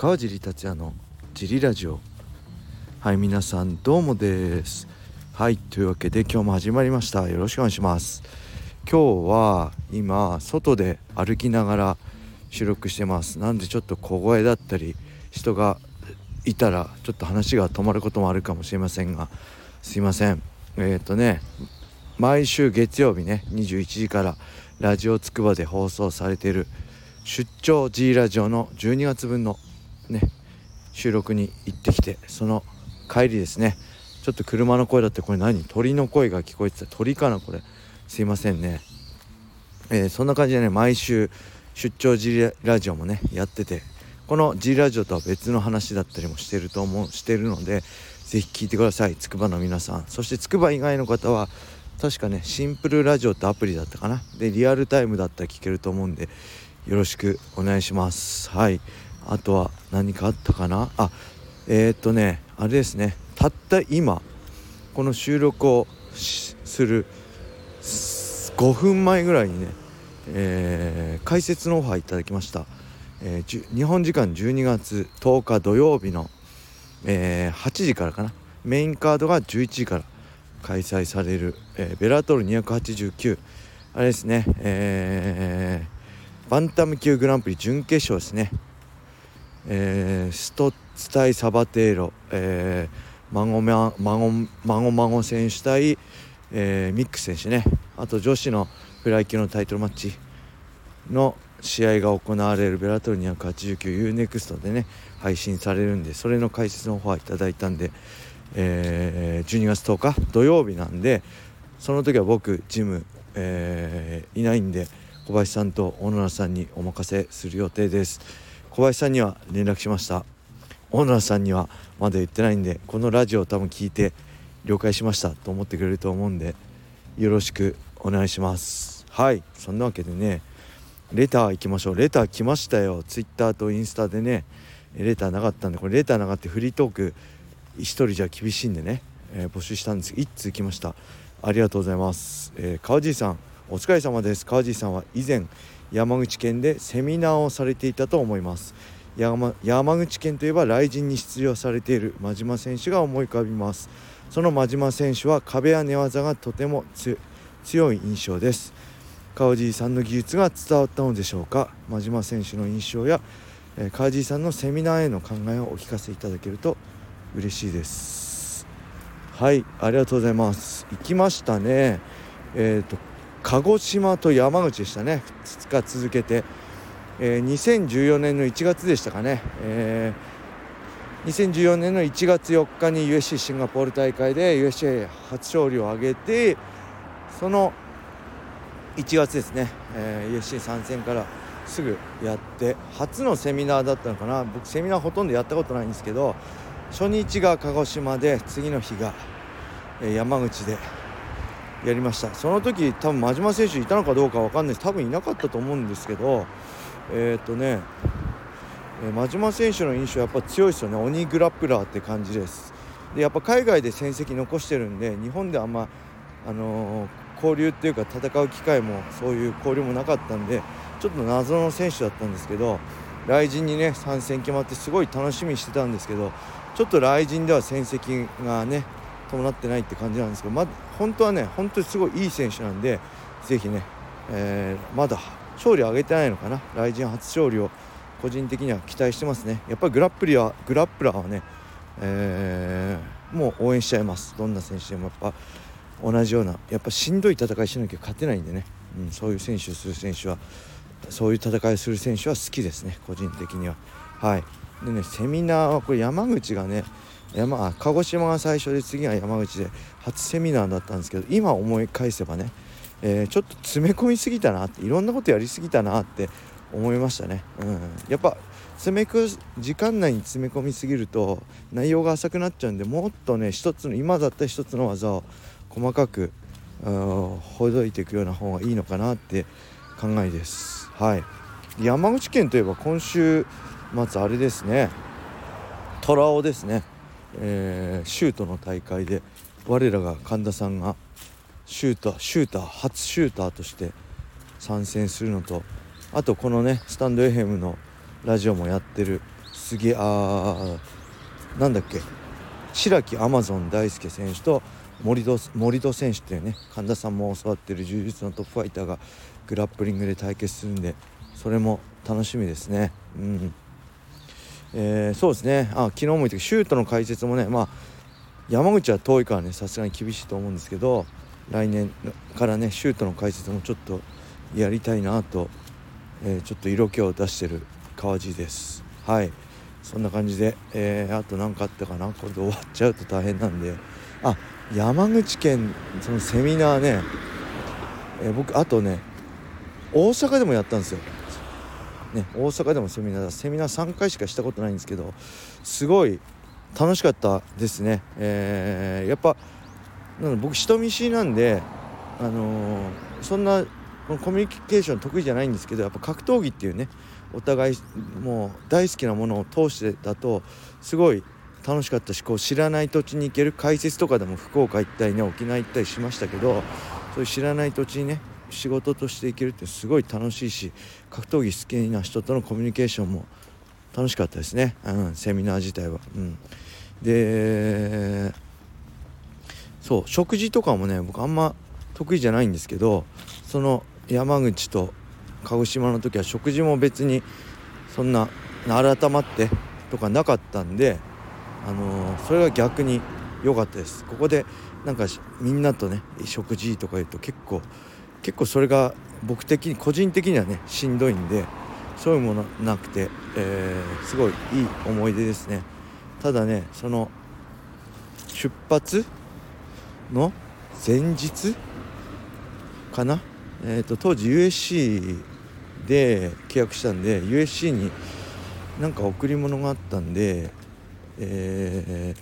川尻達也のジリラジオ。はい皆さんどうもです。はいというわけで今日も始まりました。よろしくお願いします。今日は今外で歩きながら収録してます。なんでちょっと小声だったり人がいたらちょっと話が止まることもあるかもしれませんが。すいません。えっ、ー、とね毎週月曜日ね21時からラジオつくばで放送されている出張 G ラジオの12月分のね収録に行ってきてその帰りですねちょっと車の声だってこれ何？鳥の声が聞こえてた。鳥かなこれ？すいませんね。えー、そんな感じでね毎週出張 G ラジオもねやっててこの G ラジオとは別の話だったりもしてると思うしてるので是非聞いてください。つくばの皆さん。そしてつくば以外の方は確かねシンプルラジオってアプリだったかな？でリアルタイムだったら聞けると思うんでよろしくお願いします。はい。あとは何かあったかな？あえー、っとねあれですね。たった今この収録をする5分前ぐらいにね、えー、解説のオファーいただきました、えー、日本時間12月10日土曜日の、えー、8時からかな？メインカードが11時から開催される、えー、ベラトル289あれですね、えー、バンタム級グランプリ準決勝ですね、えー、ストッツ対サバテーロ、えー、孫孫孫孫選手対、えー、ミック選手ね。あと女子のフライ級のタイトルマッチの試合が行われるベラトル 289UNEXT でね配信されるんでそれの解説のオファーいただいたんでえー、12月10日土曜日なんでその時は僕ジム、えー、いないんで小林さんと小野田さんにお任せする予定です。小林さんには連絡しました。小野田さんにはまだ言ってないんでこのラジオを多分聞いて了解しましたと思ってくれると思うんでよろしくお願いします。はいそんなわけでねレター行きましょう。レター来ましたよ。ツイッターとインスタでねレターなかったんでこれレターなかったフリートーク1人じゃ厳しいんでね、えー、募集したんです。1通来ました。ありがとうございます、えー、川地さんお疲れ様です。川地さんは以前山口県でセミナーをされていたと思います。山山口県といえば雷神に出場されている真島選手が思い浮かびます。その真島選手は壁や寝技がとても強い印象です。川地さんの技術が伝わったのでしょうか？真島選手の印象や、川地さんのセミナーへの考えをお聞かせいただけると嬉しいです。はいありがとうございます。行きましたね。えっ、ー、と鹿児島と山口でしたね。2日続けて、えー、2014年の1月でしたかね、えー、2014年の1月4日に USC シンガポール大会で USC 初勝利を挙げてその1月ですね、えー、USC 参戦からすぐやって初のセミナーだったのかな。僕セミナーほとんどやったことないんですけど初日が鹿児島で次の日が山口でやりました。その時多分真島選手いたのかどうか分かんない。です多分いなかったと思うんですけどえっ、とね真島選手の印象やっぱ強いですよね。鬼グラップラーって感じです。でやっぱ海外で戦績残してるんで日本であんまあのー、交流っていうか戦う機会もそういう交流もなかったんでちょっと謎の選手だったんですけど来人にね参戦決まってすごい楽しみにしてたんですけどちょっと来人では戦績がね伴ってないって感じなんですけど、ま、本当はね本当にすごいいい選手なんでぜひね、えー、まだ勝利を挙げてないのかな。来人初勝利を個人的には期待してますね。やっぱりグラップリはグラップラーはね、えー、もう応援しちゃいます。どんな選手でもやっぱ同じようなやっぱしんどい戦いしなきゃ勝てないんでね、うん、そういう選手する選手はそういう戦いする選手は好きですね。個人的には。はい。でねセミナーはこれ山口がね山鹿児島が最初で次が山口で初セミナーだったんですけど今思い返せばね、えー、ちょっと詰め込みすぎたなっていろんなことやりすぎたなって思いましたね、うん、やっぱ詰めく時間内に詰め込みすぎると内容が浅くなっちゃうんでもっとね一つの今だったら一つの技を細かくほどいていくような方がいいのかなって考えです。はい。山口県といえば今週まずあれですね。虎尾ですね、えー、シュートの大会で我らが神田さんがシュータシューター初シューターとして参戦するのとあとこのねスタンド FM のラジオもやってるすげえあなんだっけ白木アマゾン大輔選手と森戸森戸選手っていうね神田さんも教わってる柔術のトップファイターがグラップリングで対決するんでそれも楽しみですね。うんえー、そうですね。あ昨日も言ったけどシュートの解説もね、まあ、山口は遠いからねさすがに厳しいと思うんですけど来年からねシュートの解説もちょっとやりたいなと、えー、ちょっと色気を出してる川地です。はい。そんな感じで、えー、あと何かあったかな？これで終わっちゃうと大変なんで。あ山口県そのセミナーね、え、僕あとね大阪でもやったんですよ、ね、大阪でもセミナーセミナー3回しかしたことないんですけどすごい楽しかったですね、えー、やっぱなん僕人見知りなんで、あのー、そんなコミュニケーション得意じゃないんですけどやっぱ格闘技っていうねお互いもう大好きなものを通してだとすごい楽しかったしこう知らない土地に行ける解説とかでも福岡行ったりね沖縄行ったりしましたけどそういう知らない土地にね仕事として行けるってすごい楽しいし格闘技好きな人とのコミュニケーションも楽しかったですね、うん、セミナー自体は。うん、でそう食事とかもね僕あんま得意じゃないんですけどその山口と鹿児島の時は食事も別にそんな改まってとかなかったんで、あのー、それが逆に良かったです。ここでなんかみんなとね食事とか言うと結構結構それが僕的に個人的にはねしんどいんでそういうものなくて、えー、すごいいい思い出ですね。ただねその出発の前日かな？えーと、当時 USC で契約したんで USC になんか贈り物があったんで、え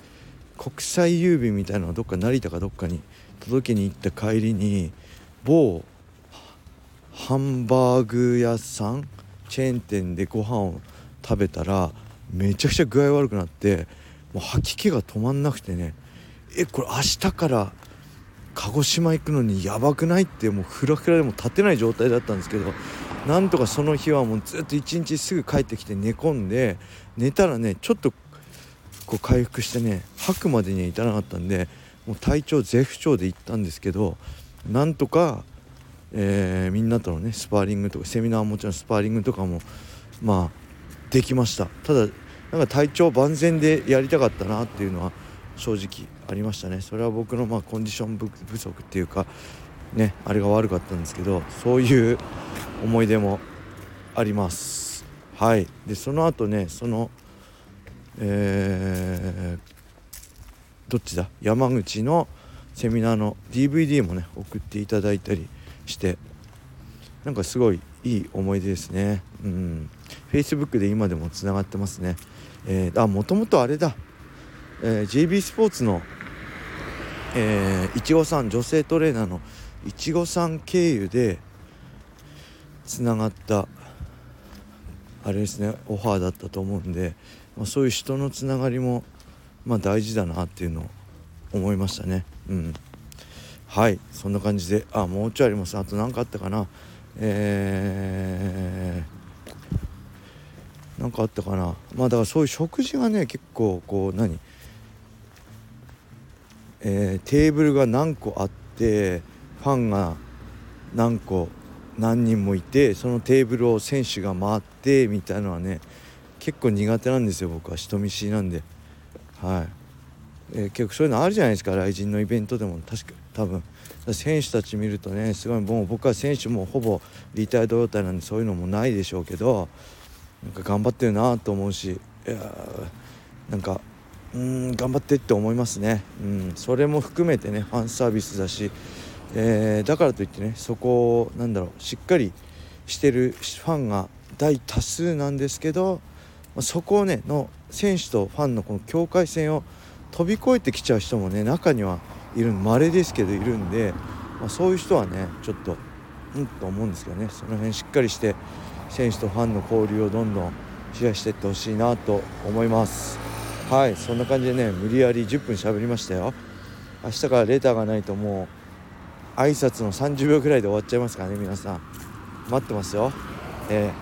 ー、国際郵便みたいなのをどっか成田かどっかに届けに行った帰りに某ハンバーグ屋さんチェーン店でご飯を食べたらめちゃくちゃ具合悪くなってもう吐き気が止まんなくてね。えこれ明日から鹿児島行くのにやばくないってもうフラフラでも立てない状態だったんですけどなんとかその日はもうずっと一日すぐ帰ってきて寝込んで寝たらねちょっとこう回復してね吐くまでには至らなかったんでもう体調絶不調で行ったんですけどなんとか、えー、みんなとのねスパーリングとかセミナーはもちろんスパーリングとかもまあできました。ただなんか体調万全でやりたかったなっていうのは正直ありましたね。それは僕のまあコンディション不足っていうかねあれが悪かったんですけどそういう思い出もあります。はい。でその後ねそのえー、どっちだ？山口のセミナーの DVD もね送っていただいたりしてなんかすごいいい思い出ですね。うん。Facebook で今でもつながってますね。えー、あもともとあれだ。えー、JB スポーツの、えいちごさん女性トレーナーのいちごさん経由でつながったあれですねオファーだったと思うんで、まあ、そういう人のつながりも、まあ、大事だなっていうのを思いましたね。うん。はい。そんな感じで。あもうちょいあります。あと何かあったかな。えー、なんかあったかな。まあだからそういう食事がね結構こう何？えー、テーブルが何個あってファンが何個何人もいてそのテーブルを選手が回ってみたいなのはね結構苦手なんですよ僕は。人見知りなんで。はい、えー、結構そういうのあるじゃないですか来人のイベントでも。確か多分。選手たち見るとねすごいもう僕は選手もほぼリタイア状態なんでそういうのもないでしょうけどなんか頑張ってるなと思うしいやなんかうん頑張ってって思いますね、うん、それも含めてねファンサービスだし、えー、だからといってねそこをなんだろうしっかりしてるファンが大多数なんですけどそこをねの選手とファンのこの境界線を飛び越えてきちゃう人もね中にはいる稀ですけどいるんで、まあ、そういう人はねちょっとうんと思うんですけどね。その辺しっかりして選手とファンの交流をどんどんシェアしていってほしいなと思います。はいそんな感じでね無理やり10分喋りましたよ。明日からレターがないともう挨拶の30秒ぐらいで終わっちゃいますからね皆さん。待ってますよ。え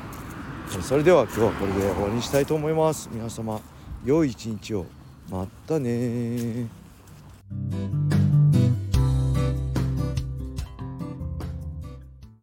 ー、それでは今日はこれで終わりにしたいと思います。皆様良い一日を。またね